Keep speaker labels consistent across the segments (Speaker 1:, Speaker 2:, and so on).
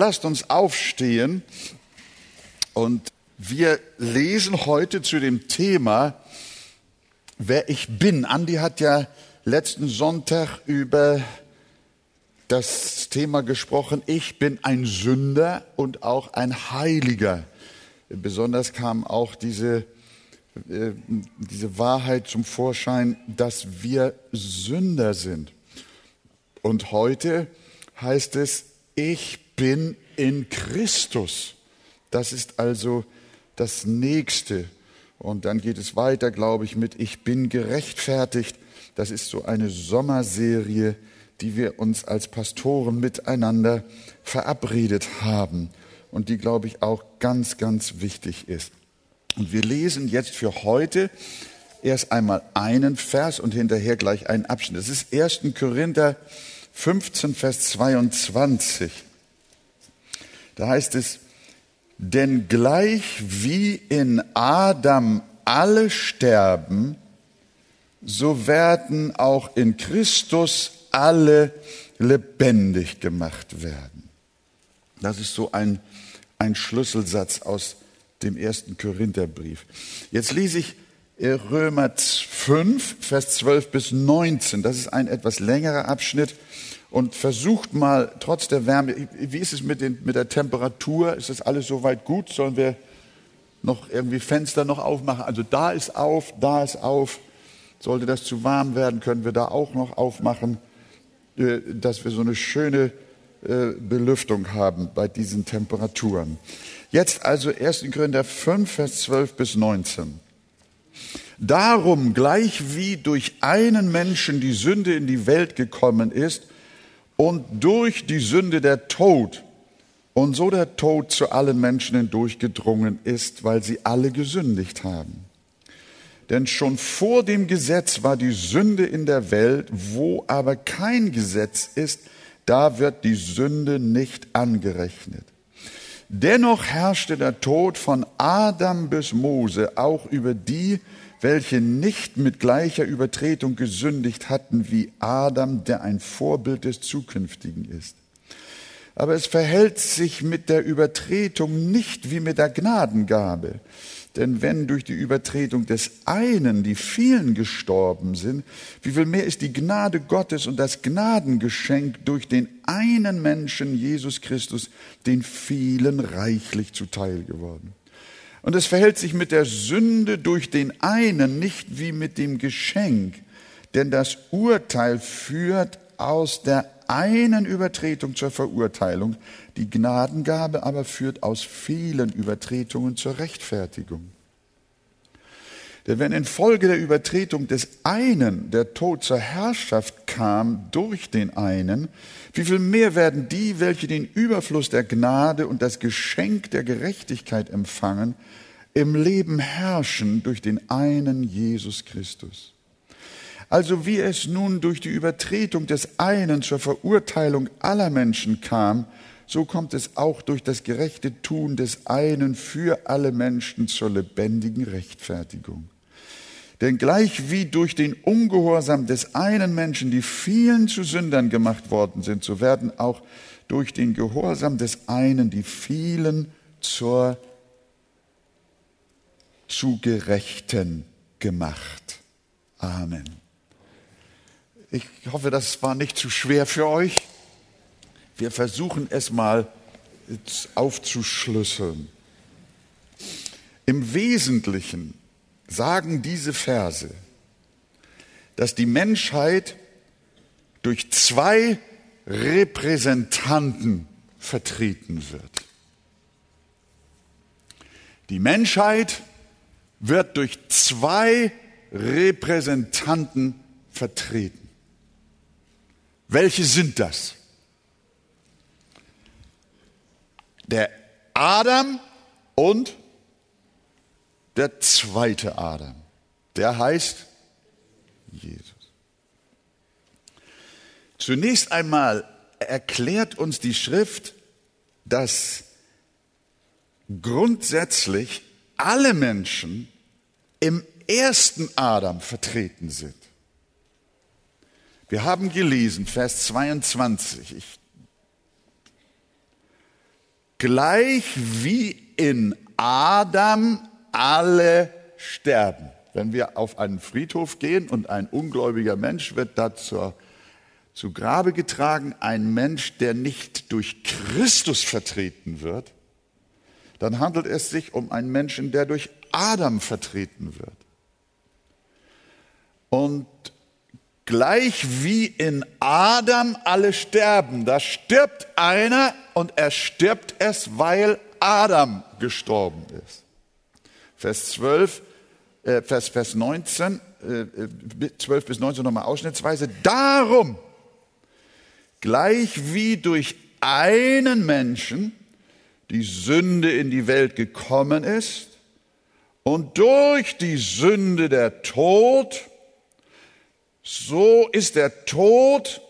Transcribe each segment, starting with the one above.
Speaker 1: lasst uns aufstehen und wir lesen heute zu dem Thema, wer ich bin. Andi hat ja letzten Sonntag über das Thema gesprochen, ich bin ein Sünder und auch ein Heiliger. Besonders kam auch diese, äh, diese Wahrheit zum Vorschein, dass wir Sünder sind. Und heute heißt es, ich bin in Christus. Das ist also das Nächste. Und dann geht es weiter, glaube ich, mit Ich bin gerechtfertigt. Das ist so eine Sommerserie, die wir uns als Pastoren miteinander verabredet haben und die, glaube ich, auch ganz, ganz wichtig ist. Und wir lesen jetzt für heute erst einmal einen Vers und hinterher gleich einen Abschnitt. Das ist 1. Korinther 15, Vers 22. Da heißt es, denn gleich wie in Adam alle sterben, so werden auch in Christus alle lebendig gemacht werden. Das ist so ein, ein Schlüsselsatz aus dem ersten Korintherbrief. Jetzt lese ich äh, Römer 5, Vers 12 bis 19. Das ist ein etwas längerer Abschnitt. Und versucht mal, trotz der Wärme, wie ist es mit, den, mit der Temperatur? Ist das alles soweit gut? Sollen wir noch irgendwie Fenster noch aufmachen? Also da ist auf, da ist auf. Sollte das zu warm werden, können wir da auch noch aufmachen. Äh, dass wir so eine schöne äh, Belüftung haben bei diesen Temperaturen. Jetzt also 1. Korinther 5, Vers 12 bis 19. Darum, gleich wie durch einen Menschen die Sünde in die Welt gekommen ist und durch die Sünde der Tod, und so der Tod zu allen Menschen hindurchgedrungen ist, weil sie alle gesündigt haben. Denn schon vor dem Gesetz war die Sünde in der Welt, wo aber kein Gesetz ist, da wird die Sünde nicht angerechnet. Dennoch herrschte der Tod von Adam bis Mose auch über die, welche nicht mit gleicher Übertretung gesündigt hatten wie Adam, der ein Vorbild des Zukünftigen ist. Aber es verhält sich mit der Übertretung nicht wie mit der Gnadengabe. Denn wenn durch die Übertretung des einen die vielen gestorben sind, wie viel mehr ist die Gnade Gottes und das Gnadengeschenk durch den einen Menschen, Jesus Christus, den vielen reichlich zuteil geworden. Und es verhält sich mit der Sünde durch den einen nicht wie mit dem Geschenk, denn das Urteil führt aus der einen Übertretung zur Verurteilung, die Gnadengabe aber führt aus vielen Übertretungen zur Rechtfertigung. Denn wenn infolge der Übertretung des einen der Tod zur Herrschaft kam durch den einen, wie viel mehr werden die, welche den Überfluss der Gnade und das Geschenk der Gerechtigkeit empfangen, im Leben herrschen durch den einen Jesus Christus. Also wie es nun durch die Übertretung des einen zur Verurteilung aller Menschen kam, so kommt es auch durch das gerechte Tun des einen für alle Menschen zur lebendigen Rechtfertigung. Denn gleich wie durch den Ungehorsam des einen Menschen die vielen zu Sündern gemacht worden sind, so werden auch durch den Gehorsam des einen die vielen zur zu Gerechten gemacht. Amen. Ich hoffe, das war nicht zu schwer für euch. Wir versuchen es mal aufzuschlüsseln. Im Wesentlichen sagen diese Verse, dass die Menschheit durch zwei Repräsentanten vertreten wird. Die Menschheit wird durch zwei Repräsentanten vertreten. Welche sind das? Der Adam und der zweite Adam. Der heißt Jesus. Zunächst einmal erklärt uns die Schrift, dass grundsätzlich alle Menschen im ersten Adam vertreten sind. Wir haben gelesen, Vers 22, ich gleich wie in Adam alle sterben. Wenn wir auf einen Friedhof gehen und ein ungläubiger Mensch wird da zur, zu Grabe getragen, ein Mensch, der nicht durch Christus vertreten wird, dann handelt es sich um einen Menschen, der durch Adam vertreten wird. Und gleich wie in Adam alle sterben, da stirbt einer und er stirbt es, weil Adam gestorben ist. Vers 12, äh, Vers, Vers 19, äh, 12 bis 19 nochmal ausschnittsweise. Darum, gleich wie durch einen Menschen die Sünde in die Welt gekommen ist und durch die Sünde der Tod, so ist der Tod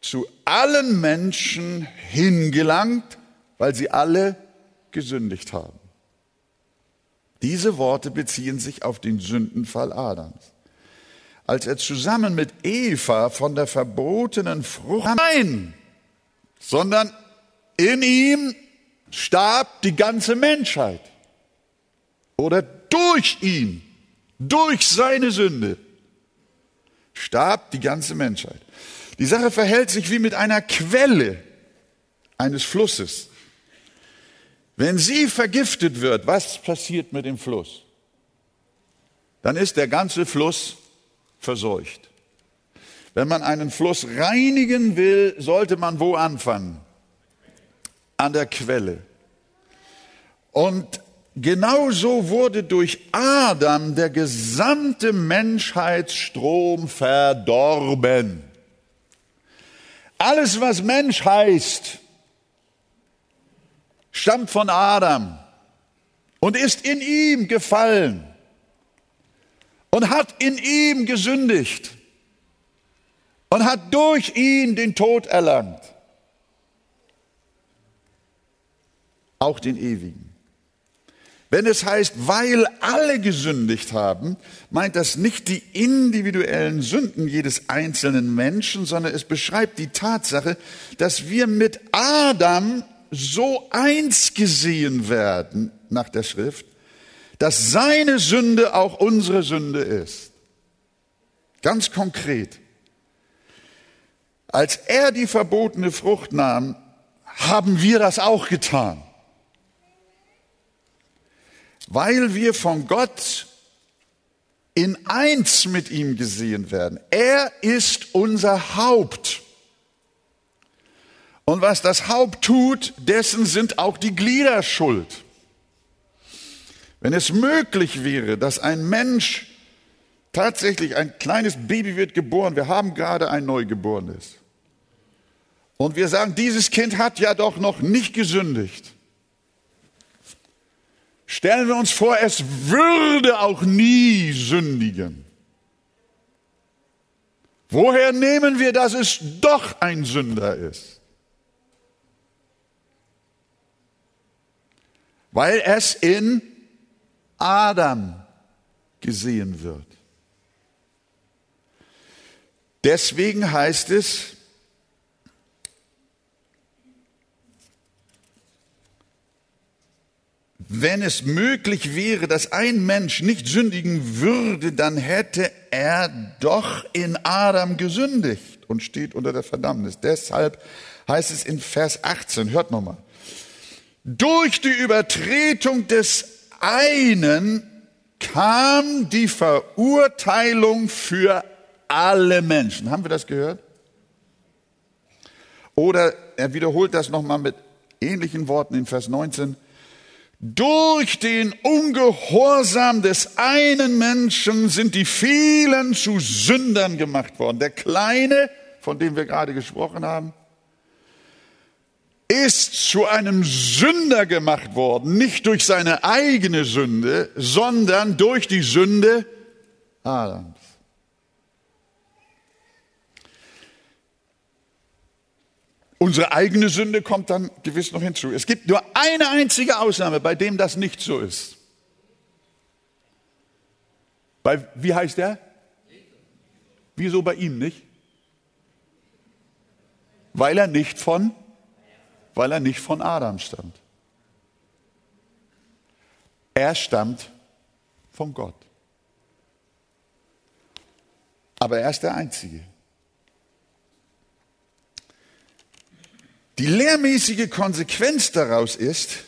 Speaker 1: zu allen Menschen hingelangt, weil sie alle gesündigt haben. Diese Worte beziehen sich auf den Sündenfall Adams. Als er zusammen mit Eva von der verbotenen Frucht nein, sondern in ihm starb die ganze Menschheit. Oder durch ihn, durch seine Sünde, starb die ganze Menschheit. Die Sache verhält sich wie mit einer Quelle eines Flusses. Wenn sie vergiftet wird, was passiert mit dem Fluss? Dann ist der ganze Fluss verseucht. Wenn man einen Fluss reinigen will, sollte man wo anfangen? An der Quelle. Und genauso wurde durch Adam der gesamte Menschheitsstrom verdorben. Alles, was Mensch heißt, stammt von Adam und ist in ihm gefallen und hat in ihm gesündigt und hat durch ihn den Tod erlangt. Auch den ewigen. Wenn es heißt, weil alle gesündigt haben, meint das nicht die individuellen Sünden jedes einzelnen Menschen, sondern es beschreibt die Tatsache, dass wir mit Adam so eins gesehen werden nach der Schrift, dass seine Sünde auch unsere Sünde ist. Ganz konkret. Als er die verbotene Frucht nahm, haben wir das auch getan. Weil wir von Gott in eins mit ihm gesehen werden. Er ist unser Haupt. Und was das Haupt tut, dessen sind auch die Glieder schuld. Wenn es möglich wäre, dass ein Mensch tatsächlich ein kleines Baby wird geboren, wir haben gerade ein Neugeborenes, und wir sagen, dieses Kind hat ja doch noch nicht gesündigt. Stellen wir uns vor, es würde auch nie sündigen. Woher nehmen wir, dass es doch ein Sünder ist? weil es in Adam gesehen wird. Deswegen heißt es, wenn es möglich wäre, dass ein Mensch nicht sündigen würde, dann hätte er doch in Adam gesündigt und steht unter der Verdammnis. Deshalb heißt es in Vers 18, hört nochmal, durch die Übertretung des einen kam die Verurteilung für alle Menschen. Haben wir das gehört? Oder er wiederholt das nochmal mit ähnlichen Worten in Vers 19. Durch den Ungehorsam des einen Menschen sind die vielen zu Sündern gemacht worden. Der Kleine, von dem wir gerade gesprochen haben, ist zu einem Sünder gemacht worden, nicht durch seine eigene Sünde, sondern durch die Sünde Adams. Unsere eigene Sünde kommt dann gewiss noch hinzu. Es gibt nur eine einzige Ausnahme, bei dem das nicht so ist. Bei, wie heißt er? Wieso bei ihm nicht? Weil er nicht von weil er nicht von Adam stammt. Er stammt von Gott. Aber er ist der Einzige. Die lehrmäßige Konsequenz daraus ist,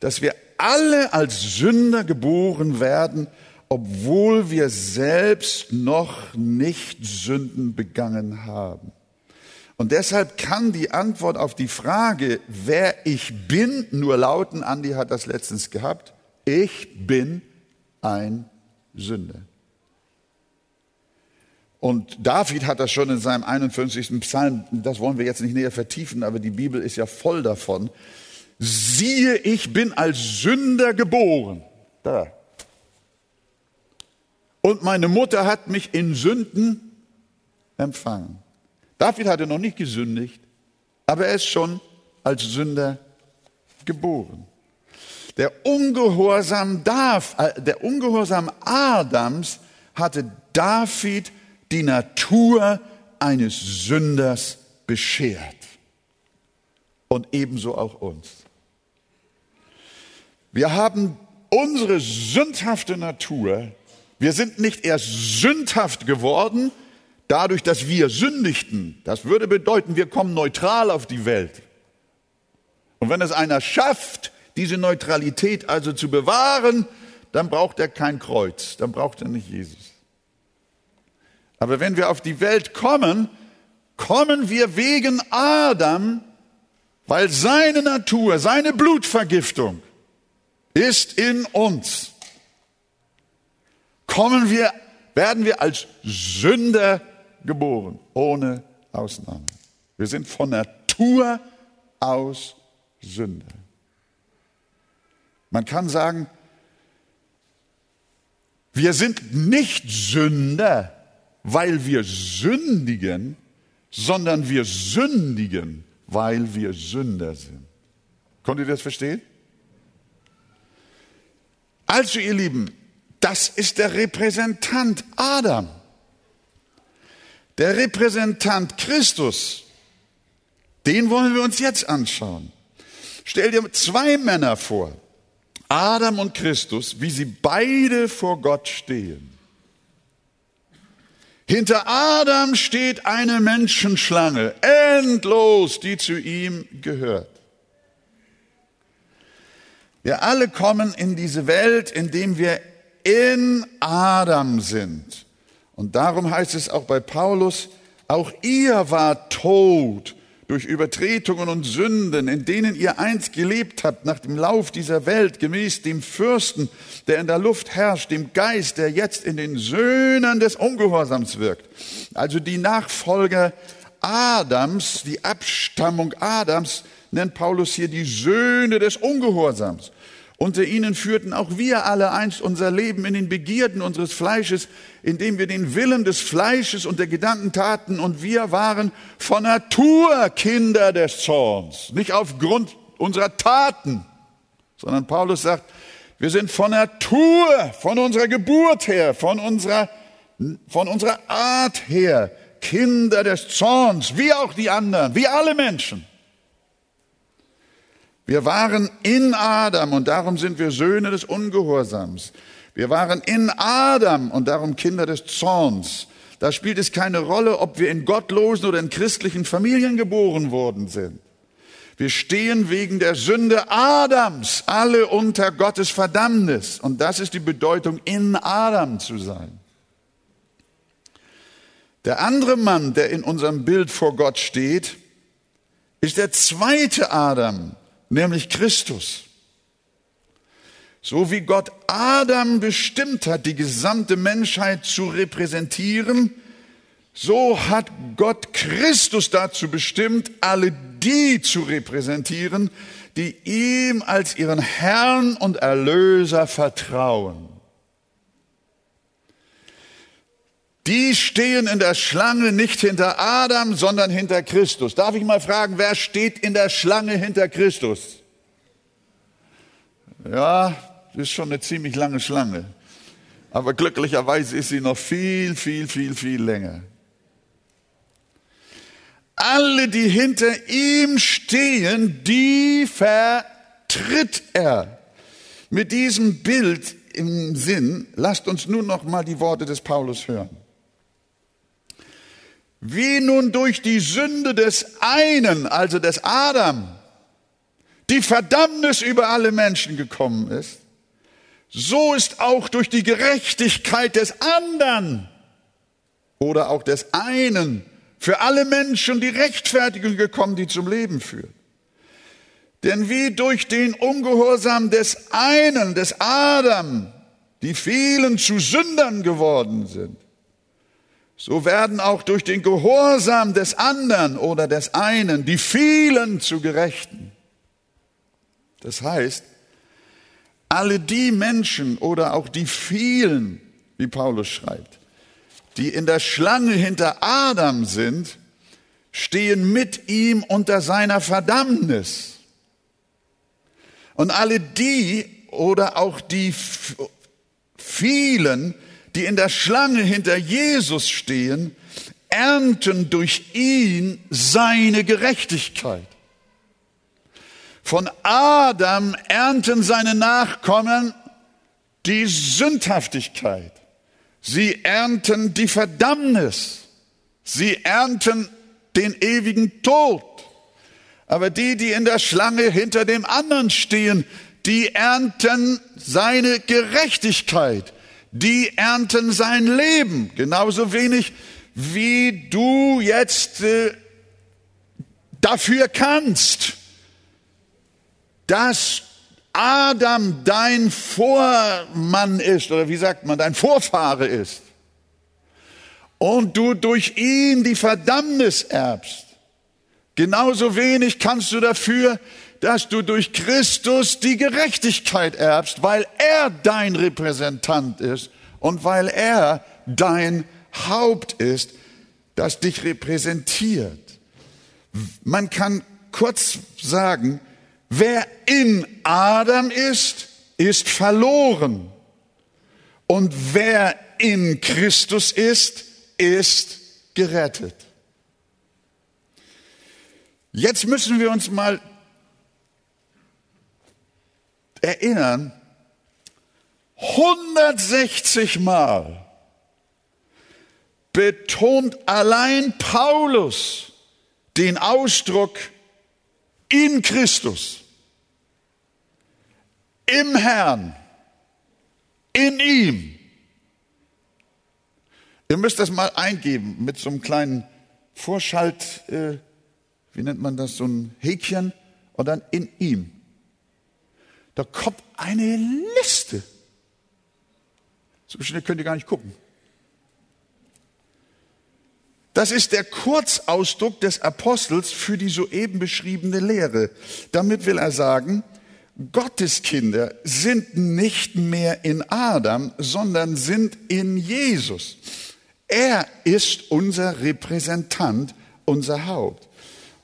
Speaker 1: dass wir alle als Sünder geboren werden, obwohl wir selbst noch nicht Sünden begangen haben. Und deshalb kann die Antwort auf die Frage, wer ich bin, nur lauten, Andi hat das letztens gehabt, ich bin ein Sünder. Und David hat das schon in seinem 51. Psalm, das wollen wir jetzt nicht näher vertiefen, aber die Bibel ist ja voll davon. Siehe, ich bin als Sünder geboren. Da. Und meine Mutter hat mich in Sünden empfangen. David hatte noch nicht gesündigt, aber er ist schon als Sünder geboren. Der Ungehorsam, Darf, äh, der Ungehorsam Adams hatte David die Natur eines Sünders beschert. Und ebenso auch uns. Wir haben unsere sündhafte Natur, wir sind nicht erst sündhaft geworden, dadurch, dass wir sündigten. Das würde bedeuten, wir kommen neutral auf die Welt. Und wenn es einer schafft, diese Neutralität also zu bewahren, dann braucht er kein Kreuz, dann braucht er nicht Jesus. Aber wenn wir auf die Welt kommen, kommen wir wegen Adam, weil seine Natur, seine Blutvergiftung ist in uns. Kommen wir, werden wir als Sünder geboren, ohne Ausnahme. Wir sind von Natur aus Sünder. Man kann sagen, wir sind nicht Sünder, weil wir sündigen, sondern wir sündigen, weil wir Sünder sind. Konnt ihr das verstehen? Also ihr Lieben, das ist der Repräsentant Adam. Der Repräsentant Christus, den wollen wir uns jetzt anschauen. Stell dir zwei Männer vor, Adam und Christus, wie sie beide vor Gott stehen. Hinter Adam steht eine Menschenschlange, endlos, die zu ihm gehört. Wir alle kommen in diese Welt, indem wir in Adam sind. Und darum heißt es auch bei Paulus, auch ihr wart tot durch Übertretungen und Sünden, in denen ihr einst gelebt habt, nach dem Lauf dieser Welt, gemäß dem Fürsten, der in der Luft herrscht, dem Geist, der jetzt in den Söhnen des Ungehorsams wirkt. Also die Nachfolger Adams, die Abstammung Adams, nennt Paulus hier die Söhne des Ungehorsams. Unter ihnen führten auch wir alle einst unser Leben in den Begierden unseres Fleisches, indem wir den Willen des Fleisches und der Gedanken taten und wir waren von Natur Kinder des Zorns, nicht aufgrund unserer Taten, sondern Paulus sagt, wir sind von Natur, von unserer Geburt her, von unserer, von unserer Art her Kinder des Zorns, wie auch die anderen, wie alle Menschen. Wir waren in Adam und darum sind wir Söhne des Ungehorsams. Wir waren in Adam und darum Kinder des Zorns. Da spielt es keine Rolle, ob wir in gottlosen oder in christlichen Familien geboren worden sind. Wir stehen wegen der Sünde Adams alle unter Gottes Verdammnis. Und das ist die Bedeutung, in Adam zu sein. Der andere Mann, der in unserem Bild vor Gott steht, ist der zweite Adam, nämlich Christus. So wie Gott Adam bestimmt hat, die gesamte Menschheit zu repräsentieren, so hat Gott Christus dazu bestimmt, alle die zu repräsentieren, die ihm als ihren Herrn und Erlöser vertrauen. Die stehen in der Schlange nicht hinter Adam, sondern hinter Christus. Darf ich mal fragen, wer steht in der Schlange hinter Christus? Ja, das ist schon eine ziemlich lange Schlange. Aber glücklicherweise ist sie noch viel, viel, viel, viel länger. Alle, die hinter ihm stehen, die vertritt er. Mit diesem Bild im Sinn, lasst uns nun noch mal die Worte des Paulus hören. Wie nun durch die Sünde des einen, also des Adam, die Verdammnis über alle Menschen gekommen ist, so ist auch durch die Gerechtigkeit des anderen oder auch des einen für alle Menschen die Rechtfertigung gekommen, die zum Leben führt. Denn wie durch den Ungehorsam des einen, des Adam, die vielen zu Sündern geworden sind, so werden auch durch den Gehorsam des anderen oder des einen die vielen zu Gerechten. Das heißt, alle die Menschen oder auch die vielen, wie Paulus schreibt, die in der Schlange hinter Adam sind, stehen mit ihm unter seiner Verdammnis. Und alle die oder auch die vielen, die in der Schlange hinter Jesus stehen, ernten durch ihn seine Gerechtigkeit. Von Adam ernten seine Nachkommen die Sündhaftigkeit. Sie ernten die Verdammnis. Sie ernten den ewigen Tod. Aber die, die in der Schlange hinter dem anderen stehen, die ernten seine Gerechtigkeit die ernten sein Leben. Genauso wenig wie du jetzt äh, dafür kannst, dass Adam dein Vormann ist, oder wie sagt man, dein Vorfahre ist. Und du durch ihn die Verdammnis erbst. Genauso wenig kannst du dafür, dass du durch Christus die Gerechtigkeit erbst, weil er dein Repräsentant ist und weil er dein Haupt ist, das dich repräsentiert. Man kann kurz sagen, wer in Adam ist, ist verloren. Und wer in Christus ist, ist gerettet. Jetzt müssen wir uns mal erinnern, 160 Mal betont allein Paulus den Ausdruck in Christus, im Herrn, in ihm. Ihr müsst das mal eingeben mit so einem kleinen Vorschalt, äh, wie nennt man das, so ein Häkchen und dann in ihm. Da kommt eine Liste. So schnell könnt ihr gar nicht gucken. Das ist der Kurzausdruck des Apostels für die soeben beschriebene Lehre. Damit will er sagen, Gottes Kinder sind nicht mehr in Adam, sondern sind in Jesus. Er ist unser Repräsentant, unser Haupt.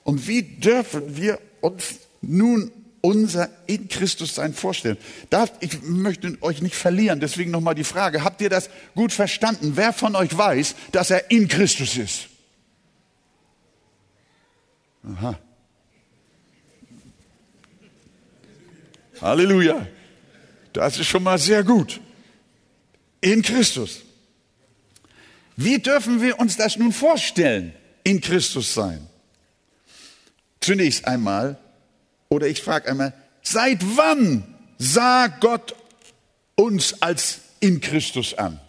Speaker 1: Und wie dürfen wir uns nun unser in Christus sein vorstellen. Da, ich möchte euch nicht verlieren, deswegen nochmal die Frage, habt ihr das gut verstanden? Wer von euch weiß, dass er in Christus ist? Aha. Halleluja. Das ist schon mal sehr gut. In Christus. Wie dürfen wir uns das nun vorstellen, in Christus sein? Zunächst einmal oder ich frage einmal, seit wann sah Gott uns als in Christus an?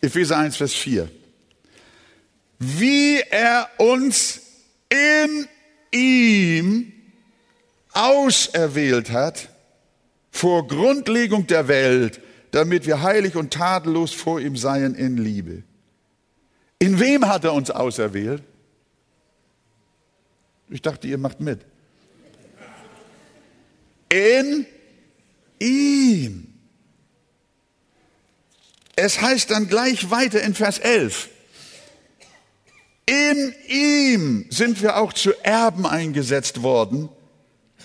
Speaker 1: Epheser 1, Vers 4. Wie er uns in ihm auserwählt hat vor Grundlegung der Welt, damit wir heilig und tadellos vor ihm seien in Liebe. In wem hat er uns auserwählt? Ich dachte, ihr macht mit. In ihm. Es heißt dann gleich weiter in Vers 11. In ihm sind wir auch zu Erben eingesetzt worden,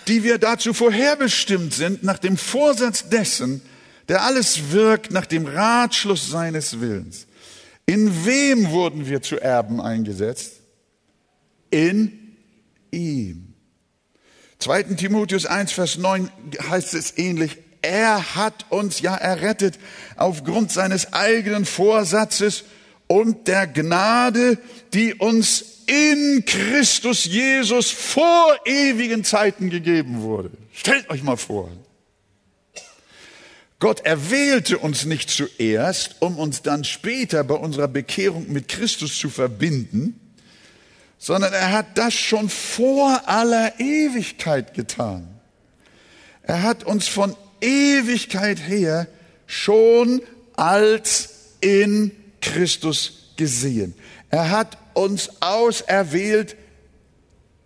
Speaker 1: die wir dazu vorherbestimmt sind, nach dem Vorsatz dessen, der alles wirkt nach dem Ratschluss seines Willens. In wem wurden wir zu Erben eingesetzt? In ihm. 2. Timotheus 1, Vers 9 heißt es ähnlich. Er hat uns ja errettet aufgrund seines eigenen Vorsatzes und der Gnade, die uns in Christus Jesus vor ewigen Zeiten gegeben wurde. Stellt euch mal vor. Gott erwählte uns nicht zuerst, um uns dann später bei unserer Bekehrung mit Christus zu verbinden, sondern er hat das schon vor aller Ewigkeit getan. Er hat uns von Ewigkeit her schon als in Christus gesehen. Er hat uns auserwählt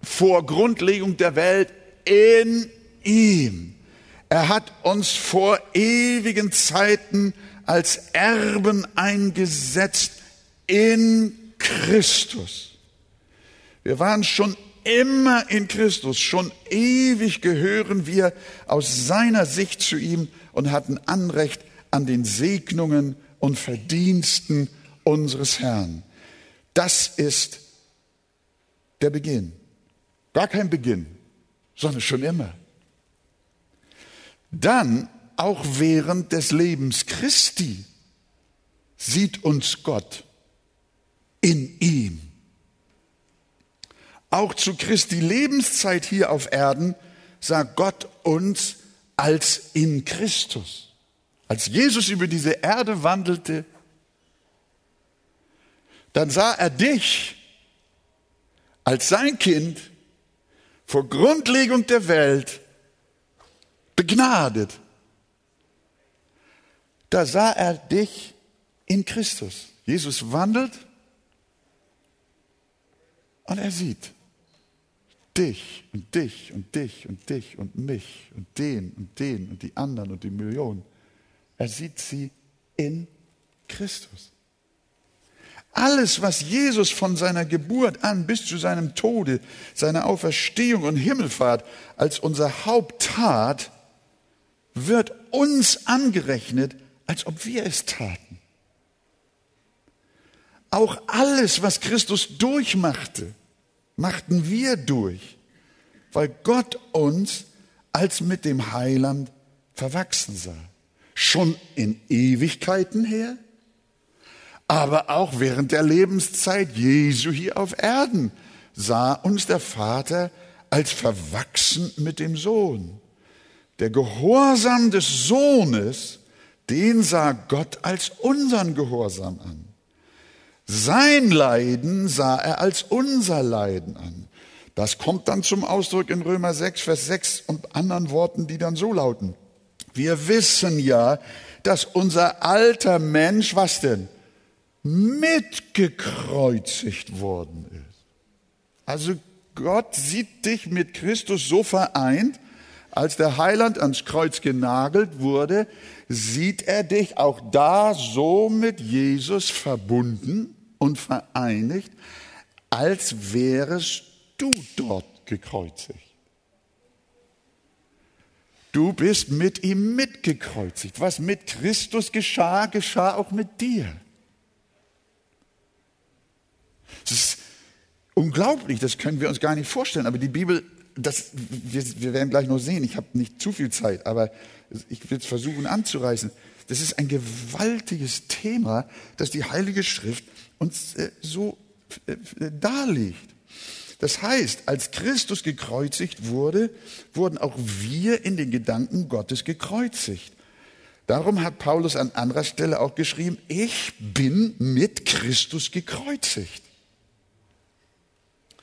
Speaker 1: vor Grundlegung der Welt in ihm. Er hat uns vor ewigen Zeiten als Erben eingesetzt in Christus. Wir waren schon immer in Christus, schon ewig gehören wir aus seiner Sicht zu ihm und hatten Anrecht an den Segnungen und Verdiensten unseres Herrn. Das ist der Beginn. Gar kein Beginn, sondern schon immer. Dann, auch während des Lebens Christi, sieht uns Gott in ihm. Auch zu Christi Lebenszeit hier auf Erden sah Gott uns als in Christus. Als Jesus über diese Erde wandelte, dann sah er dich als sein Kind vor Grundlegung der Welt begnadet. Da sah er dich in Christus. Jesus wandelt und er sieht dich und dich und dich und dich und mich und den und den und die anderen und die Millionen. Er sieht sie in Christus. Alles, was Jesus von seiner Geburt an bis zu seinem Tode, seiner Auferstehung und Himmelfahrt als unser Haupt tat, wird uns angerechnet, als ob wir es taten. Auch alles, was Christus durchmachte, machten wir durch, weil Gott uns als mit dem Heiland verwachsen sah. Schon in Ewigkeiten her, aber auch während der Lebenszeit Jesu hier auf Erden sah uns der Vater als verwachsen mit dem Sohn. Der Gehorsam des Sohnes, den sah Gott als unseren Gehorsam an. Sein Leiden sah er als unser Leiden an. Das kommt dann zum Ausdruck in Römer 6, Vers 6 und anderen Worten, die dann so lauten. Wir wissen ja, dass unser alter Mensch, was denn? Mitgekreuzigt worden ist. Also Gott sieht dich mit Christus so vereint, als der Heiland ans Kreuz genagelt wurde, sieht er dich auch da so mit Jesus verbunden und vereinigt, als wärest du dort gekreuzigt. Du bist mit ihm mitgekreuzigt. Was mit Christus geschah, geschah auch mit dir. Das ist unglaublich, das können wir uns gar nicht vorstellen. Aber die Bibel, das, wir, wir werden gleich noch sehen, ich habe nicht zu viel Zeit, aber ich will es versuchen anzureißen. Das ist ein gewaltiges Thema, das die Heilige Schrift uns äh, so äh, darlegt. Das heißt, als Christus gekreuzigt wurde, wurden auch wir in den Gedanken Gottes gekreuzigt. Darum hat Paulus an anderer Stelle auch geschrieben, ich bin mit Christus gekreuzigt.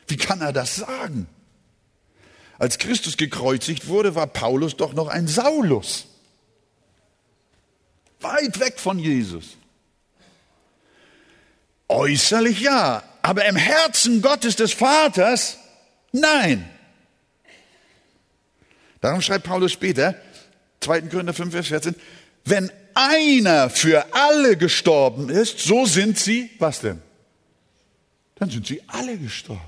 Speaker 1: Wie kann er das sagen? Als Christus gekreuzigt wurde, war Paulus doch noch ein Saulus. Weit weg von Jesus. Äußerlich ja, aber im Herzen Gottes des Vaters nein. Darum schreibt Paulus später, 2. Korinther 5, Vers 14, wenn einer für alle gestorben ist, so sind sie, was denn? Dann sind sie alle gestorben.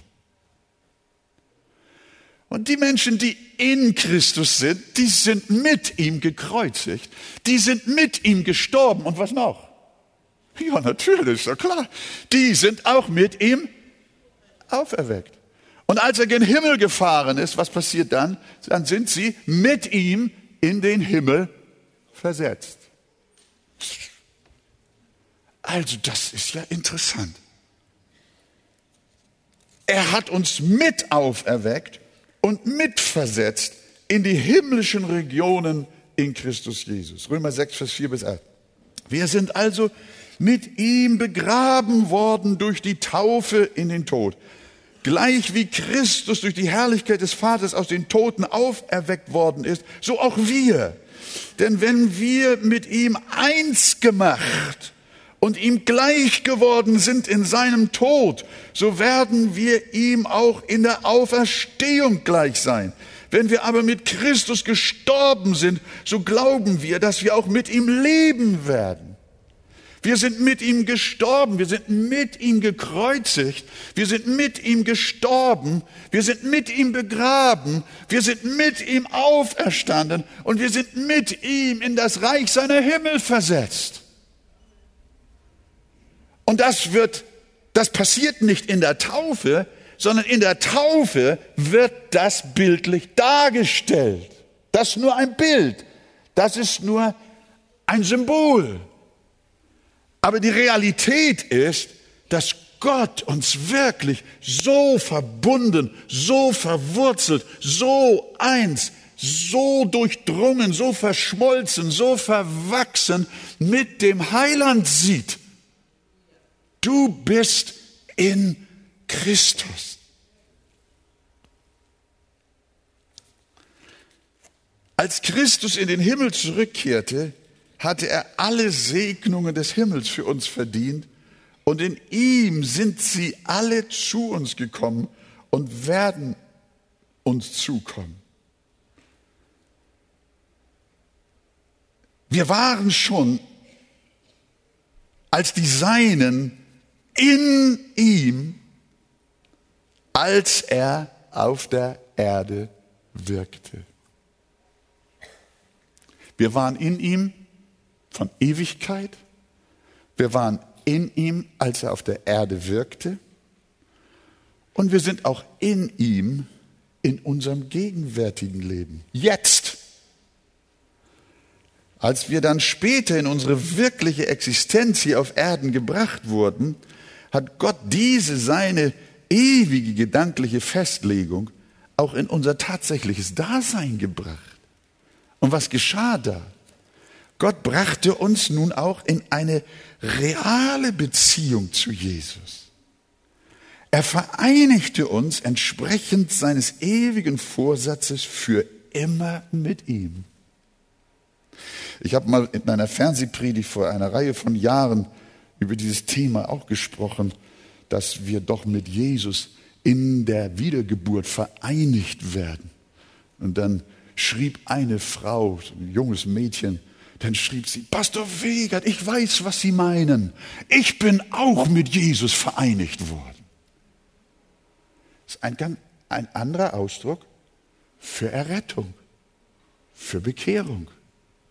Speaker 1: Und die Menschen, die in Christus sind, die sind mit ihm gekreuzigt. Die sind mit ihm gestorben. Und was noch? Ja, natürlich, ja klar. Die sind auch mit ihm auferweckt. Und als er gen Himmel gefahren ist, was passiert dann? Dann sind sie mit ihm in den Himmel versetzt. Also das ist ja interessant. Er hat uns mit auferweckt und mitversetzt in die himmlischen Regionen in Christus Jesus. Römer 6, Vers 4 bis 8. Wir sind also mit ihm begraben worden durch die Taufe in den Tod. Gleich wie Christus durch die Herrlichkeit des Vaters aus den Toten auferweckt worden ist, so auch wir. Denn wenn wir mit ihm eins gemacht und ihm gleich geworden sind in seinem Tod, so werden wir ihm auch in der Auferstehung gleich sein. Wenn wir aber mit Christus gestorben sind, so glauben wir, dass wir auch mit ihm leben werden. Wir sind mit ihm gestorben, wir sind mit ihm gekreuzigt, wir sind mit ihm gestorben, wir sind mit ihm begraben, wir sind mit ihm auferstanden und wir sind mit ihm in das Reich seiner Himmel versetzt. Und das wird, das passiert nicht in der Taufe, sondern in der Taufe wird das bildlich dargestellt. Das ist nur ein Bild. Das ist nur ein Symbol. Aber die Realität ist, dass Gott uns wirklich so verbunden, so verwurzelt, so eins, so durchdrungen, so verschmolzen, so verwachsen mit dem Heiland sieht. Du bist in Christus. Als Christus in den Himmel zurückkehrte, hatte er alle Segnungen des Himmels für uns verdient und in ihm sind sie alle zu uns gekommen und werden uns zukommen. Wir waren schon als die Seinen in ihm, als er auf der Erde wirkte. Wir waren in ihm von Ewigkeit. Wir waren in ihm, als er auf der Erde wirkte. Und wir sind auch in ihm in unserem gegenwärtigen Leben. Jetzt. Als wir dann später in unsere wirkliche Existenz hier auf Erden gebracht wurden, hat Gott diese seine ewige gedankliche Festlegung auch in unser tatsächliches Dasein gebracht. Und was geschah da? Gott brachte uns nun auch in eine reale Beziehung zu Jesus. Er vereinigte uns entsprechend seines ewigen Vorsatzes für immer mit ihm. Ich habe mal in einer Fernsehpredigt vor einer Reihe von Jahren über dieses Thema auch gesprochen, dass wir doch mit Jesus in der Wiedergeburt vereinigt werden. Und dann schrieb eine Frau, ein junges Mädchen, dann schrieb sie, Pastor Wegert, ich weiß, was Sie meinen. Ich bin auch mit Jesus vereinigt worden. Das ist ein, ein anderer Ausdruck für Errettung, für Bekehrung,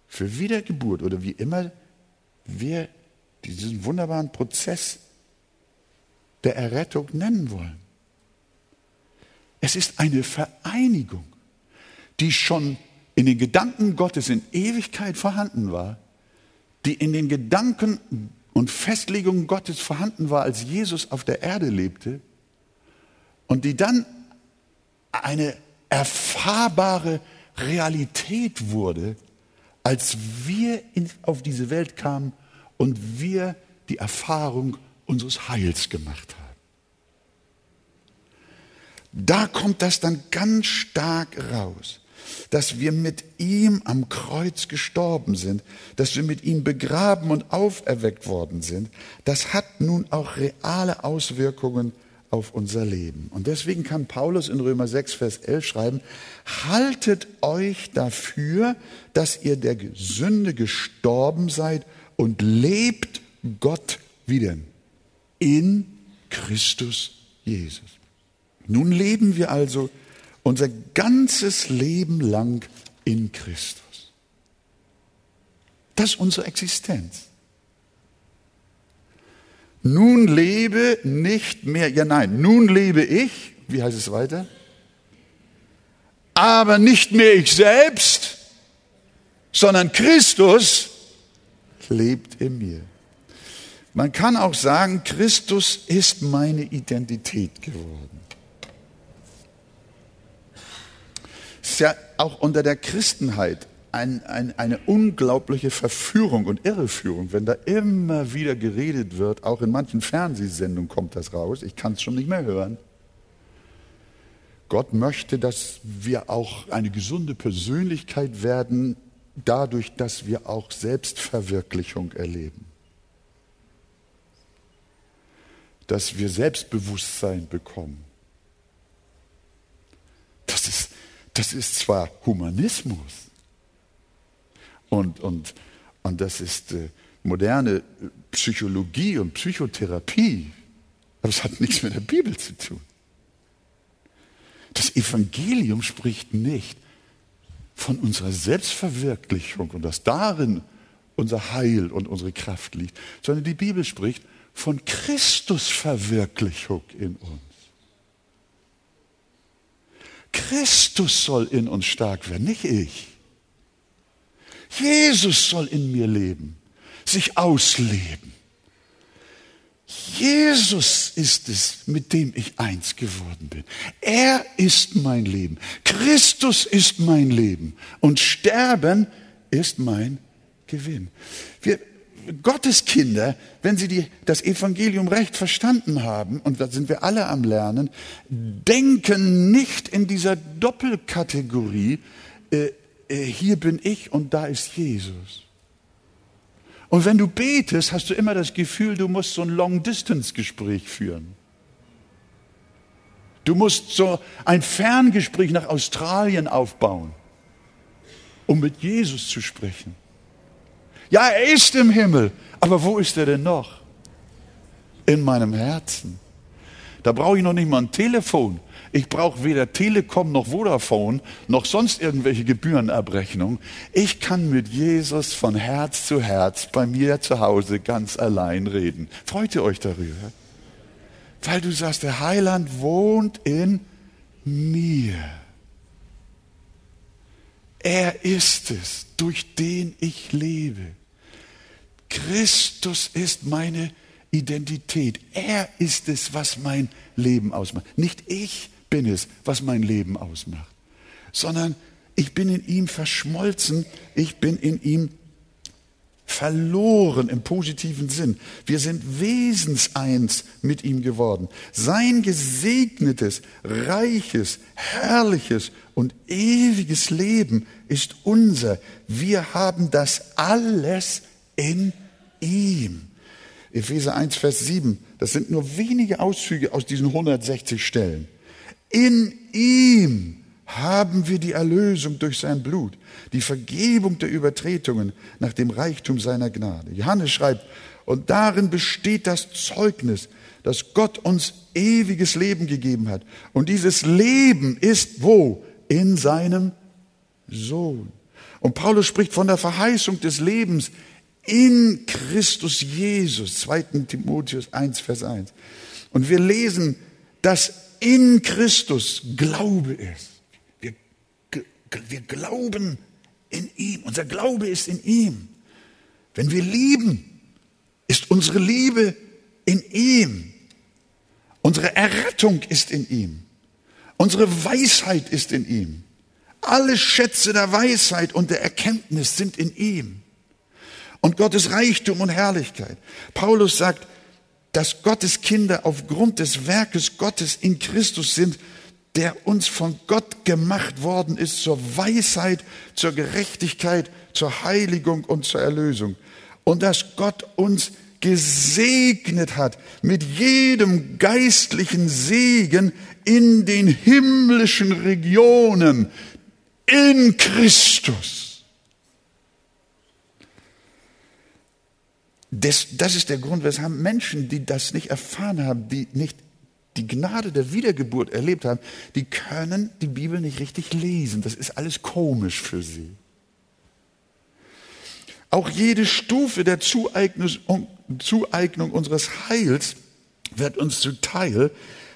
Speaker 1: für Wiedergeburt oder wie immer wir diesen wunderbaren Prozess der Errettung nennen wollen. Es ist eine Vereinigung, die schon in den Gedanken Gottes in Ewigkeit vorhanden war, die in den Gedanken und Festlegungen Gottes vorhanden war, als Jesus auf der Erde lebte und die dann eine erfahrbare Realität wurde, als wir auf diese Welt kamen und wir die Erfahrung unseres Heils gemacht haben. Da kommt das dann ganz stark raus, dass wir mit ihm am Kreuz gestorben sind, dass wir mit ihm begraben und auferweckt worden sind. Das hat nun auch reale Auswirkungen auf unser Leben. Und deswegen kann Paulus in Römer 6, Vers 11 schreiben, haltet euch dafür, dass ihr der Sünde gestorben seid und lebt Gott wieder in Christus Jesus. Nun leben wir also unser ganzes Leben lang in Christus. Das ist unsere Existenz. Nun lebe nicht mehr, ja nein, nun lebe ich, wie heißt es weiter? Aber nicht mehr ich selbst, sondern Christus lebt in mir. Man kann auch sagen, Christus ist meine Identität geworden. Es ist ja auch unter der Christenheit ein, ein, eine unglaubliche Verführung und Irreführung, wenn da immer wieder geredet wird, auch in manchen Fernsehsendungen kommt das raus, ich kann es schon nicht mehr hören. Gott möchte, dass wir auch eine gesunde Persönlichkeit werden, dadurch, dass wir auch Selbstverwirklichung erleben. Dass wir Selbstbewusstsein bekommen. Das ist, das ist zwar Humanismus und, und, und das ist äh, moderne Psychologie und Psychotherapie, aber es hat nichts mit der Bibel zu tun. Das Evangelium spricht nicht von unserer Selbstverwirklichung und dass darin unser Heil und unsere Kraft liegt, sondern die Bibel spricht von Christusverwirklichung in uns. Christus soll in uns stark werden, nicht ich. Jesus soll in mir leben, sich ausleben. Jesus ist es, mit dem ich eins geworden bin. Er ist mein Leben. Christus ist mein Leben. Und Sterben ist mein Gewinn. Wir, Gottes Kinder, wenn sie die, das Evangelium recht verstanden haben, und da sind wir alle am Lernen, denken nicht in dieser Doppelkategorie, äh, äh, hier bin ich und da ist Jesus. Und wenn du betest, hast du immer das Gefühl, du musst so ein Long-Distance-Gespräch führen. Du musst so ein Ferngespräch nach Australien aufbauen, um mit Jesus zu sprechen. Ja, er ist im Himmel, aber wo ist er denn noch? In meinem Herzen. Da brauche ich noch nicht mal ein Telefon. Ich brauche weder Telekom noch Vodafone noch sonst irgendwelche Gebührenabrechnung. Ich kann mit Jesus von Herz zu Herz bei mir zu Hause ganz allein reden. Freut ihr euch darüber? Weil du sagst, der Heiland wohnt in mir. Er ist es, durch den ich lebe. Christus ist meine Identität. Er ist es, was mein Leben ausmacht. Nicht ich, bin es, was mein Leben ausmacht, sondern ich bin in ihm verschmolzen, ich bin in ihm verloren im positiven Sinn. Wir sind wesenseins mit ihm geworden. Sein gesegnetes, reiches, herrliches und ewiges Leben ist unser. Wir haben das alles in ihm. Epheser 1, Vers 7, das sind nur wenige Auszüge aus diesen 160 Stellen. In ihm haben wir die Erlösung durch sein Blut, die Vergebung der Übertretungen nach dem Reichtum seiner Gnade. Johannes schreibt, und darin besteht das Zeugnis, dass Gott uns ewiges Leben gegeben hat. Und dieses Leben ist wo? In seinem Sohn. Und Paulus spricht von der Verheißung des Lebens in Christus Jesus. 2. Timotheus 1, Vers 1. Und wir lesen, dass in Christus Glaube ist. Wir, wir glauben in ihm. Unser Glaube ist in ihm. Wenn wir lieben, ist unsere Liebe in ihm. Unsere Errettung ist in ihm. Unsere Weisheit ist in ihm. Alle Schätze der Weisheit und der Erkenntnis sind in ihm. Und Gottes Reichtum und Herrlichkeit. Paulus sagt, dass Gottes Kinder aufgrund des Werkes Gottes in Christus sind, der uns von Gott gemacht worden ist zur Weisheit, zur Gerechtigkeit, zur Heiligung und zur Erlösung. Und dass Gott uns gesegnet hat mit jedem geistlichen Segen in den himmlischen Regionen in Christus. Das, das ist der Grund, weshalb Menschen, die das nicht erfahren haben, die nicht die Gnade der Wiedergeburt erlebt haben, die können die Bibel nicht richtig lesen. Das ist alles komisch für sie. Auch jede Stufe der Zueignung, Zueignung unseres Heils wird uns zuteil,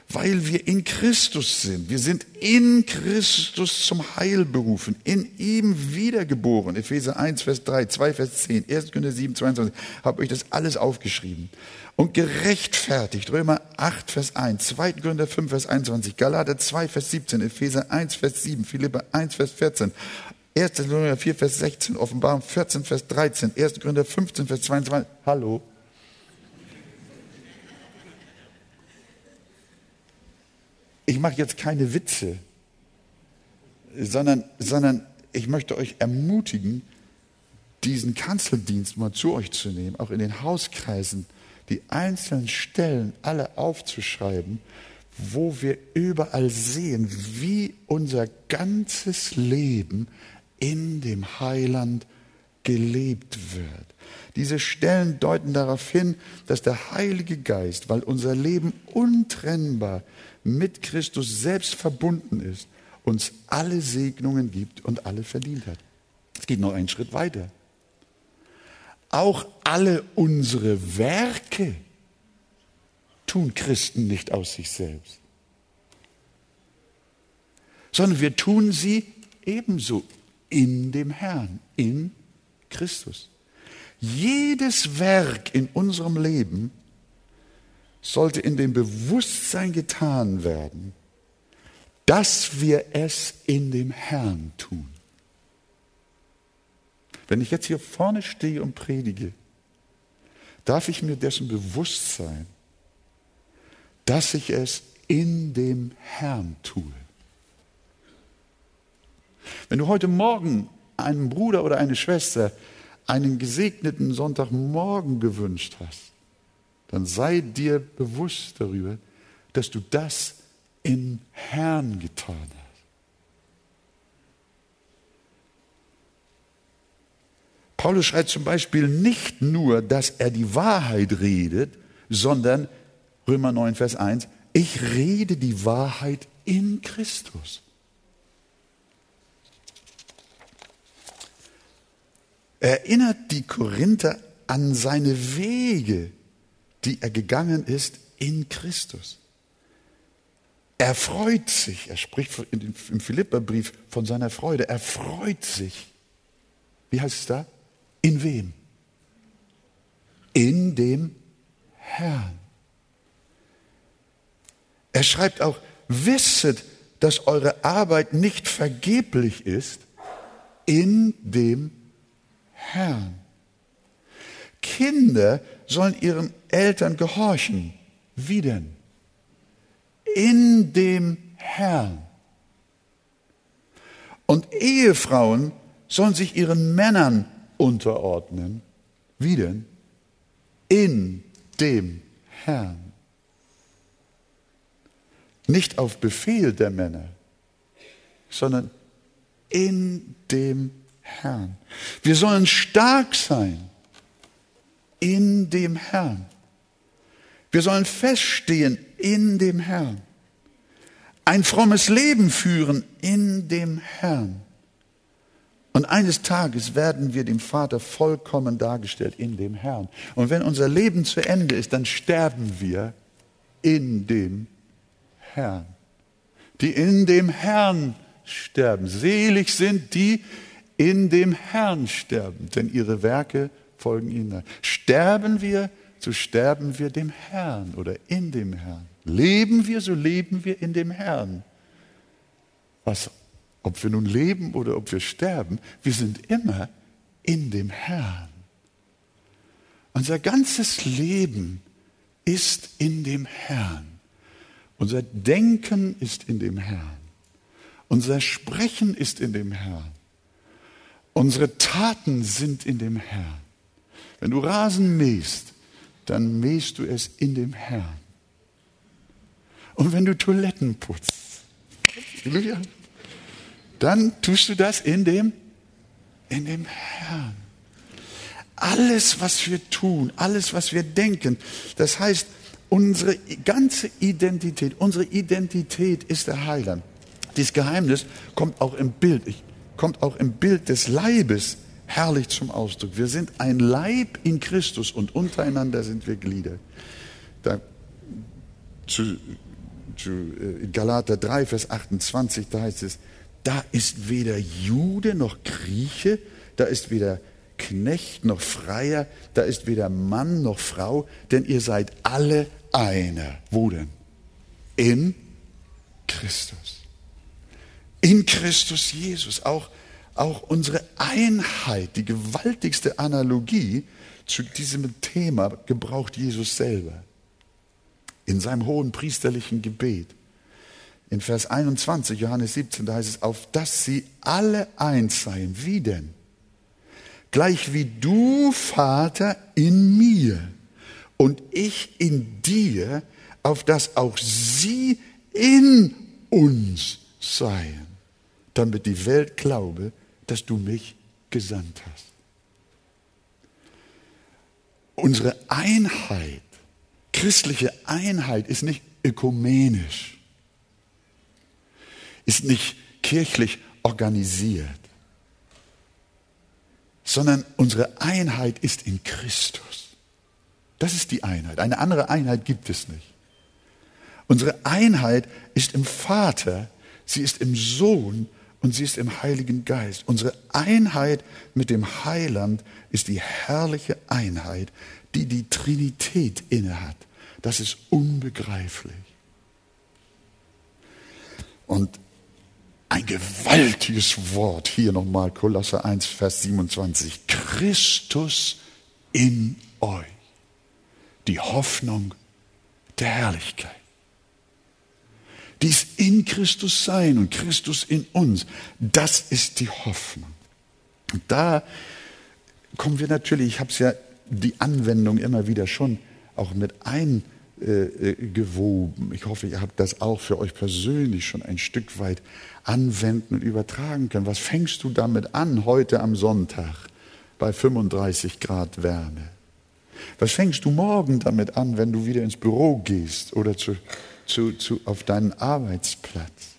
Speaker 1: weil wir in Christus sind. Wir sind in Christus zum Heil berufen, in ihm wiedergeboren. Epheser 1, Vers 3, 2, Vers 10, 1. Korinther 7, 22. Habe euch das alles aufgeschrieben. Und gerechtfertigt. Römer 8, Vers 1, 2. Korinther 5, Vers 21, Galater 2, Vers 17, Epheser 1, Vers 7, Philippa 1, Vers 14, 1. Korinther 4, Vers 16, Offenbarung 14, Vers 13, 1. Korinther 15, Vers 22. Hallo? Ich mache jetzt keine Witze, sondern, sondern ich möchte euch ermutigen, diesen Kanzeldienst mal zu euch zu nehmen, auch in den Hauskreisen, die einzelnen Stellen alle aufzuschreiben, wo wir überall sehen, wie unser ganzes Leben in dem Heiland gelebt wird. Diese Stellen deuten darauf hin, dass der Heilige Geist, weil unser Leben untrennbar mit Christus selbst verbunden ist, uns alle Segnungen gibt und alle verdient hat. Es geht noch einen Schritt weiter. Auch alle unsere Werke tun Christen nicht aus sich selbst, sondern wir tun sie ebenso in dem Herrn, in Christus. Jedes Werk in unserem Leben sollte in dem Bewusstsein getan werden, dass wir es in dem Herrn tun. Wenn ich jetzt hier vorne stehe und predige, darf ich mir dessen bewusst sein, dass ich es in dem Herrn tue. Wenn du heute Morgen einem Bruder oder eine Schwester einen gesegneten Sonntagmorgen gewünscht hast, dann sei dir bewusst darüber, dass du das im Herrn getan hast. Paulus schreibt zum Beispiel nicht nur, dass er die Wahrheit redet, sondern Römer 9, Vers 1, ich rede die Wahrheit in Christus. Erinnert die Korinther an seine Wege, die er gegangen ist in Christus. Er freut sich, er spricht im Philipperbrief von seiner Freude, er freut sich. Wie heißt es da? In wem? In dem Herrn. Er schreibt auch, wisset, dass eure Arbeit nicht vergeblich ist in dem Herrn. Kinder sollen ihren Eltern gehorchen. Wie denn? In dem Herrn. Und Ehefrauen sollen sich ihren Männern unterordnen. Wie denn? In dem Herrn. Nicht auf Befehl der Männer, sondern in dem Herrn. Wir sollen stark sein in dem Herrn. Wir sollen feststehen in dem Herrn. Ein frommes Leben führen in dem Herrn. Und eines Tages werden wir dem Vater vollkommen dargestellt in dem Herrn. Und wenn unser Leben zu Ende ist, dann sterben wir in dem Herrn. Die in dem Herrn sterben. Selig sind die, in dem Herrn sterben, denn ihre Werke folgen ihnen. Sterben wir, so sterben wir dem Herrn oder in dem Herrn. Leben wir, so leben wir in dem Herrn. Was, ob wir nun leben oder ob wir sterben, wir sind immer in dem Herrn. Unser ganzes Leben ist in dem Herrn. Unser Denken ist in dem Herrn. Unser Sprechen ist in dem Herrn. Unsere Taten sind in dem Herrn. Wenn du Rasen mähst, dann mähst du es in dem Herrn. Und wenn du Toiletten putzt, dann tust du das in dem, in dem Herrn. Alles, was wir tun, alles, was wir denken, das heißt, unsere ganze Identität, unsere Identität ist der Heiland. Dieses Geheimnis kommt auch im Bild, kommt auch im Bild des Leibes herrlich zum Ausdruck. Wir sind ein Leib in Christus und untereinander sind wir Glieder. Da, zu zu äh, Galater 3, Vers 28, da heißt es, da ist weder Jude noch Grieche, da ist weder Knecht noch Freier, da ist weder Mann noch Frau, denn ihr seid alle einer. Wo denn? In Christus. In Christus Jesus. Auch, auch unsere Einheit, die gewaltigste Analogie zu diesem Thema gebraucht Jesus selber. In seinem hohen priesterlichen Gebet. In Vers 21, Johannes 17, da heißt es, auf dass sie alle eins seien. Wie denn? Gleich wie du, Vater, in mir und ich in dir, auf dass auch sie in uns seien, damit die Welt glaube, dass du mich gesandt hast. Unsere Einheit, christliche Einheit ist nicht ökumenisch, ist nicht kirchlich organisiert, sondern unsere Einheit ist in Christus. Das ist die Einheit. Eine andere Einheit gibt es nicht. Unsere Einheit ist im Vater, sie ist im Sohn und sie ist im Heiligen Geist. Unsere Einheit mit dem Heiland ist die herrliche Einheit, die die Trinität innehat. Das ist unbegreiflich. Und ein gewaltiges Wort hier nochmal, Kolosser 1, Vers 27. Christus in euch, die Hoffnung der Herrlichkeit dies in Christus sein und Christus in uns. Das ist die Hoffnung. Und da kommen wir natürlich, ich habe es ja die Anwendung immer wieder schon auch mit eingewoben. Ich hoffe, ihr habt das auch für euch persönlich schon ein Stück weit anwenden und übertragen können. Was fängst du damit an heute am Sonntag bei 35 Grad Wärme? Was fängst du morgen damit an, wenn du wieder ins Büro gehst oder zu, zu, zu, auf deinen Arbeitsplatz.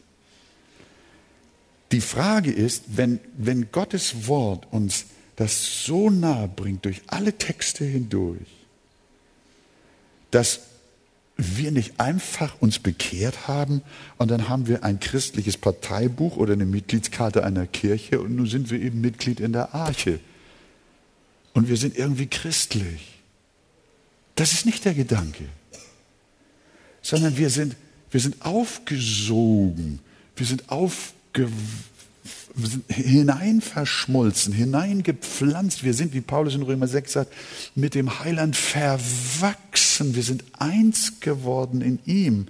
Speaker 1: Die Frage ist, wenn, wenn Gottes Wort uns das so nahe bringt durch alle Texte hindurch, dass wir nicht einfach uns bekehrt haben und dann haben wir ein christliches Parteibuch oder eine Mitgliedskarte einer Kirche und nun sind wir eben Mitglied in der Arche. Und wir sind irgendwie christlich. Das ist nicht der Gedanke sondern wir sind, wir sind aufgesogen, wir sind, aufge, wir sind hineinverschmolzen, hineingepflanzt. Wir sind, wie Paulus in Römer 6 sagt, mit dem Heiland verwachsen. Wir sind eins geworden in ihm.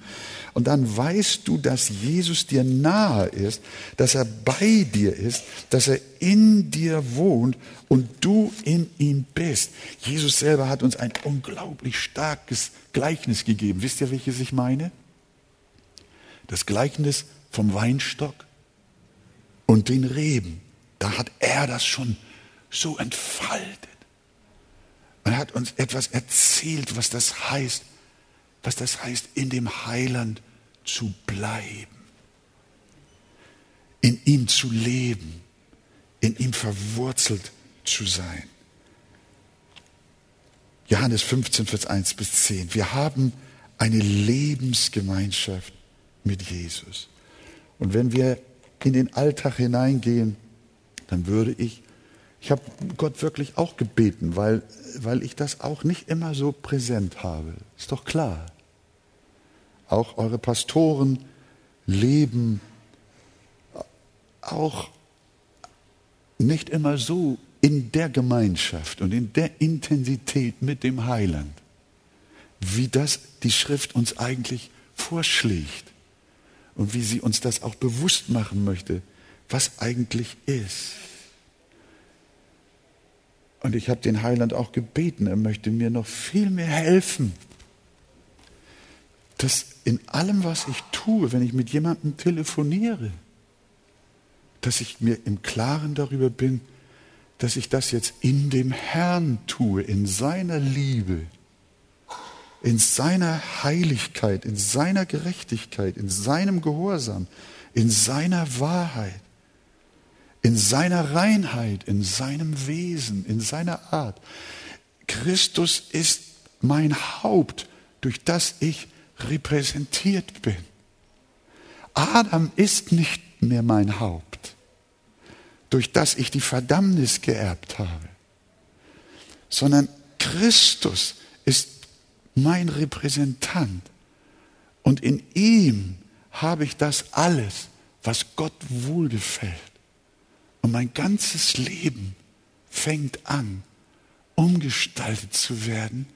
Speaker 1: Und dann weißt du, dass Jesus dir nahe ist, dass er bei dir ist, dass er in dir wohnt und du in ihm bist. Jesus selber hat uns ein unglaublich starkes Gleichnis gegeben. Wisst ihr, welches ich meine? Das Gleichnis vom Weinstock und den Reben. Da hat er das schon so entfaltet. Er hat uns etwas erzählt, was das heißt, was das heißt, in dem Heiland zu bleiben, in ihm zu leben, in ihm verwurzelt zu sein. Johannes 15, Vers 1 bis 10. Wir haben eine Lebensgemeinschaft mit Jesus. Und wenn wir in den Alltag hineingehen, dann würde ich, ich habe Gott wirklich auch gebeten, weil, weil ich das auch nicht immer so präsent habe. Ist doch klar. Auch eure Pastoren leben auch nicht immer so in der Gemeinschaft und in der Intensität mit dem Heiland, wie das die Schrift uns eigentlich vorschlägt und wie sie uns das auch bewusst machen möchte, was eigentlich ist. Und ich habe den Heiland auch gebeten, er möchte mir noch viel mehr helfen, dass in allem, was ich tue, wenn ich mit jemandem telefoniere, dass ich mir im Klaren darüber bin, dass ich das jetzt in dem Herrn tue, in seiner Liebe, in seiner Heiligkeit, in seiner Gerechtigkeit, in seinem Gehorsam, in seiner Wahrheit, in seiner Reinheit, in seinem Wesen, in seiner Art. Christus ist mein Haupt, durch das ich repräsentiert bin. Adam ist nicht mehr mein Haupt, durch das ich die Verdammnis geerbt habe, sondern Christus ist mein Repräsentant. Und in ihm habe ich das alles, was Gott wohlgefällt. Und mein ganzes Leben fängt an, umgestaltet zu werden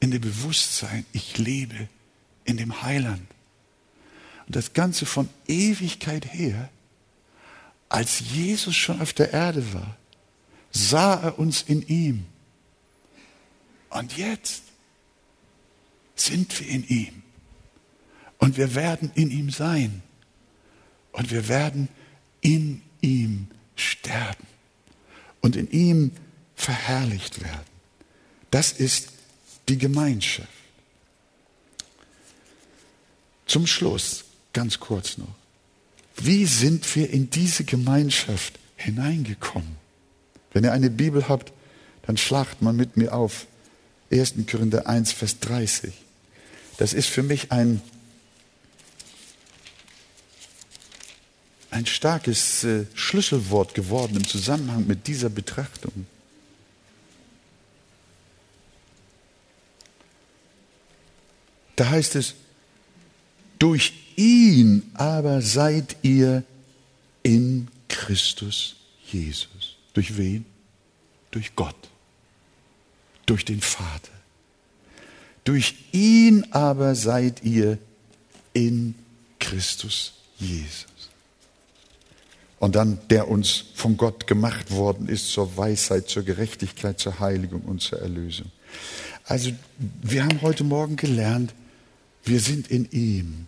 Speaker 1: in dem Bewusstsein, ich lebe in dem Heiland. Und das Ganze von Ewigkeit her, als Jesus schon auf der Erde war, sah er uns in ihm. Und jetzt sind wir in ihm. Und wir werden in ihm sein. Und wir werden in ihm sterben. Und in ihm verherrlicht werden. Das ist die Gemeinschaft. Zum Schluss, ganz kurz noch. Wie sind wir in diese Gemeinschaft hineingekommen? Wenn ihr eine Bibel habt, dann schlagt mal mit mir auf 1. Korinther 1, Vers 30. Das ist für mich ein, ein starkes äh, Schlüsselwort geworden im Zusammenhang mit dieser Betrachtung. Da heißt es, durch ihn aber seid ihr in Christus Jesus. Durch wen? Durch Gott. Durch den Vater. Durch ihn aber seid ihr in Christus Jesus. Und dann, der uns von Gott gemacht worden ist zur Weisheit, zur Gerechtigkeit, zur Heiligung und zur Erlösung. Also wir haben heute Morgen gelernt, wir sind in ihm.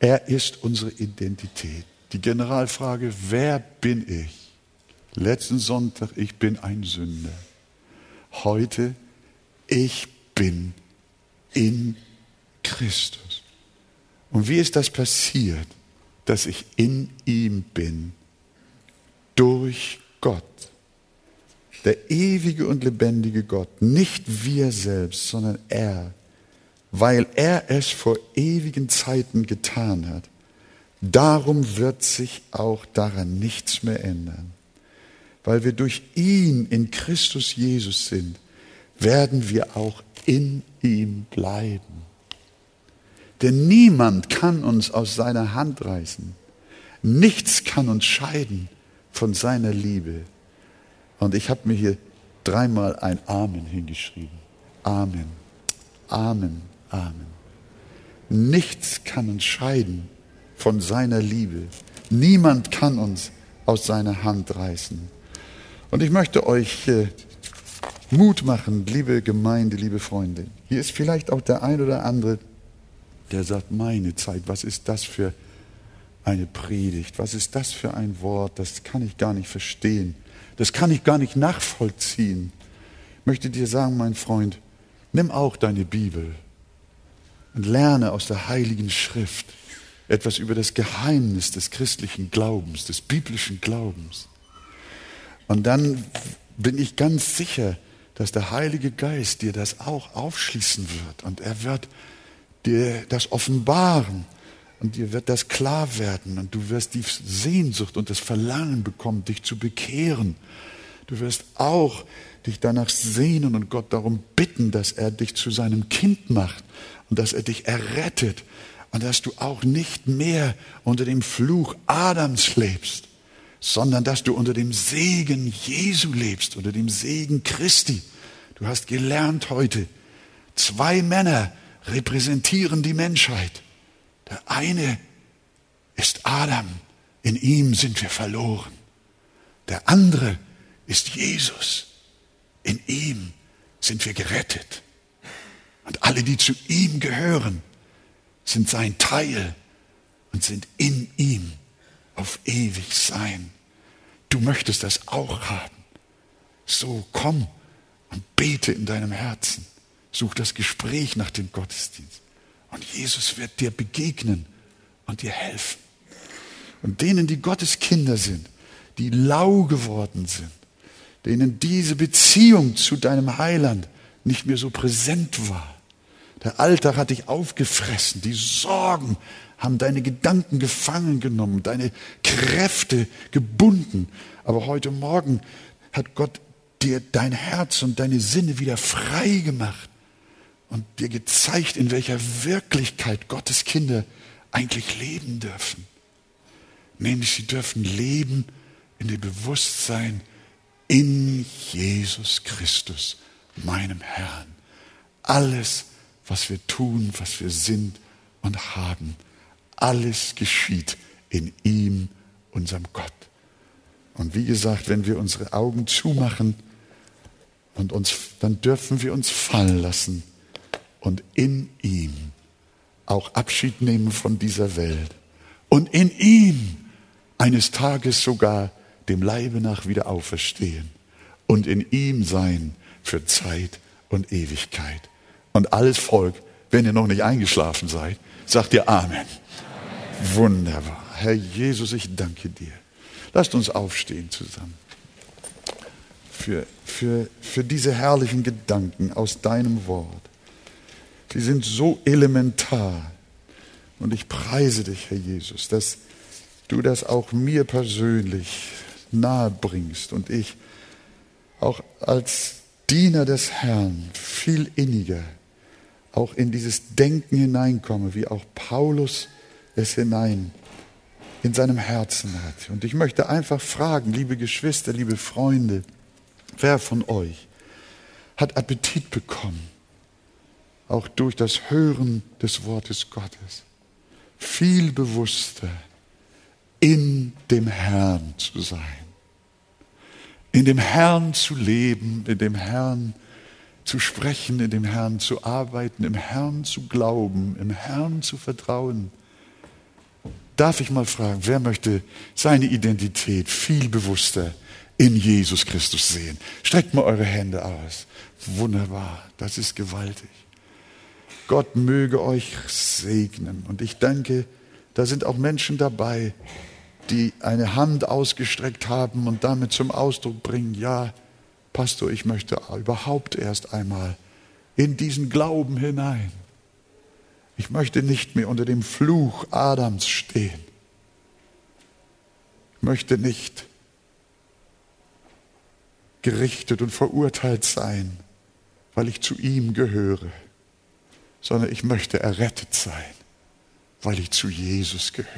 Speaker 1: Er ist unsere Identität. Die Generalfrage, wer bin ich? Letzten Sonntag, ich bin ein Sünder. Heute, ich bin in Christus. Und wie ist das passiert, dass ich in ihm bin? Durch Gott. Der ewige und lebendige Gott. Nicht wir selbst, sondern er. Weil er es vor ewigen Zeiten getan hat. Darum wird sich auch daran nichts mehr ändern. Weil wir durch ihn in Christus Jesus sind, werden wir auch in ihm bleiben. Denn niemand kann uns aus seiner Hand reißen. Nichts kann uns scheiden von seiner Liebe. Und ich habe mir hier dreimal ein Amen hingeschrieben. Amen. Amen. Amen. Nichts kann uns scheiden von seiner Liebe. Niemand kann uns aus seiner Hand reißen. Und ich möchte euch äh, Mut machen, liebe Gemeinde, liebe Freunde. Hier ist vielleicht auch der ein oder andere, der sagt, meine Zeit, was ist das für eine Predigt? Was ist das für ein Wort? Das kann ich gar nicht verstehen. Das kann ich gar nicht nachvollziehen. Ich möchte dir sagen, mein Freund, nimm auch deine Bibel und lerne aus der Heiligen Schrift etwas über das Geheimnis des christlichen Glaubens, des biblischen Glaubens. Und dann bin ich ganz sicher, dass der Heilige Geist dir das auch aufschließen wird. Und er wird dir das offenbaren. Und dir wird das klar werden. Und du wirst die Sehnsucht und das Verlangen bekommen, dich zu bekehren. Du wirst auch dich danach sehnen und Gott darum bitten, dass er dich zu seinem Kind macht und dass er dich errettet und dass du auch nicht mehr unter dem Fluch Adams lebst, sondern dass du unter dem Segen Jesu lebst, unter dem Segen Christi. Du hast gelernt heute, zwei Männer repräsentieren die Menschheit. Der eine ist Adam, in ihm sind wir verloren. Der andere ist Jesus, in ihm sind wir gerettet. Und alle, die zu ihm gehören, sind sein Teil und sind in ihm auf ewig sein. Du möchtest das auch haben. So komm und bete in deinem Herzen. Such das Gespräch nach dem Gottesdienst. Und Jesus wird dir begegnen und dir helfen. Und denen, die Gottes Kinder sind, die lau geworden sind, denen diese Beziehung zu deinem Heiland nicht mehr so präsent war, Der Alltag hat dich aufgefressen. Die Sorgen haben deine Gedanken gefangen genommen, deine Kräfte gebunden. Aber heute Morgen hat Gott dir dein Herz und deine Sinne wieder frei gemacht und dir gezeigt, in welcher Wirklichkeit Gottes Kinder eigentlich leben dürfen. Nämlich sie dürfen leben in dem Bewusstsein in Jesus Christus, meinem Herrn. Alles, was wir tun, was wir sind und haben, alles geschieht in ihm, unserem Gott. Und wie gesagt, wenn wir unsere Augen zumachen und uns, dann dürfen wir uns fallen lassen und in ihm auch Abschied nehmen von dieser Welt und in ihm eines Tages sogar dem Leibe nach wieder auferstehen und in ihm sein für Zeit und Ewigkeit. Und alles Volk, wenn ihr noch nicht eingeschlafen seid, sagt ihr Amen. Wunderbar. Herr Jesus, ich danke dir. Lasst uns aufstehen zusammen. Für, für, für diese herrlichen Gedanken aus deinem Wort. Sie sind so elementar. Und ich preise dich, Herr Jesus, dass du das auch mir persönlich nahe bringst und ich auch als Diener des Herrn viel inniger auch in dieses Denken hineinkomme, wie auch Paulus es hinein in seinem Herzen hat. Und ich möchte einfach fragen, liebe Geschwister, liebe Freunde, wer von euch hat Appetit bekommen, auch durch das Hören des Wortes Gottes, viel bewusster in dem Herrn zu sein, in dem Herrn zu leben, in dem Herrn zu sprechen, in dem Herrn zu arbeiten, im Herrn zu glauben, im Herrn zu vertrauen Darf ich mal fragen, wer möchte seine Identität viel bewusster in Jesus Christus sehen? Streckt mal eure Hände aus. Wunderbar, das ist gewaltig. Gott möge euch segnen. Und ich denke, da sind auch Menschen dabei, die eine Hand ausgestreckt haben und damit zum Ausdruck bringen, ja, Pastor, ich möchte überhaupt erst einmal in diesen Glauben hinein. Ich möchte nicht mehr unter dem Fluch Adams stehen. Ich möchte nicht gerichtet und verurteilt sein, weil ich zu ihm gehöre, sondern ich möchte errettet sein, weil ich zu Jesus gehöre.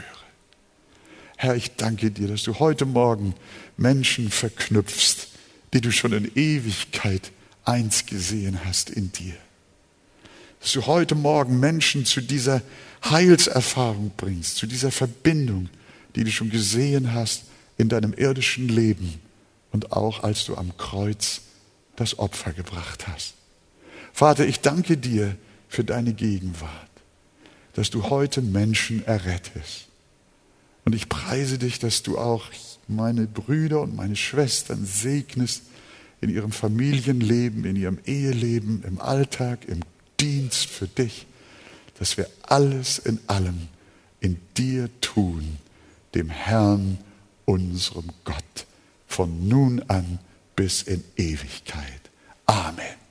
Speaker 1: Herr, ich danke dir, dass du heute Morgen Menschen verknüpfst, die du schon in Ewigkeit eins gesehen hast in dir dass du heute Morgen Menschen zu dieser Heilserfahrung bringst, zu dieser Verbindung, die du schon gesehen hast in deinem irdischen Leben und auch als du am Kreuz das Opfer gebracht hast. Vater, ich danke dir für deine Gegenwart, dass du heute Menschen errettest. Und ich preise dich, dass du auch meine Brüder und meine Schwestern segnest in ihrem Familienleben, in ihrem Eheleben, im Alltag, im Dienst für dich, dass wir alles in allem in dir tun, dem Herrn, unserem Gott, von nun an bis in Ewigkeit. Amen.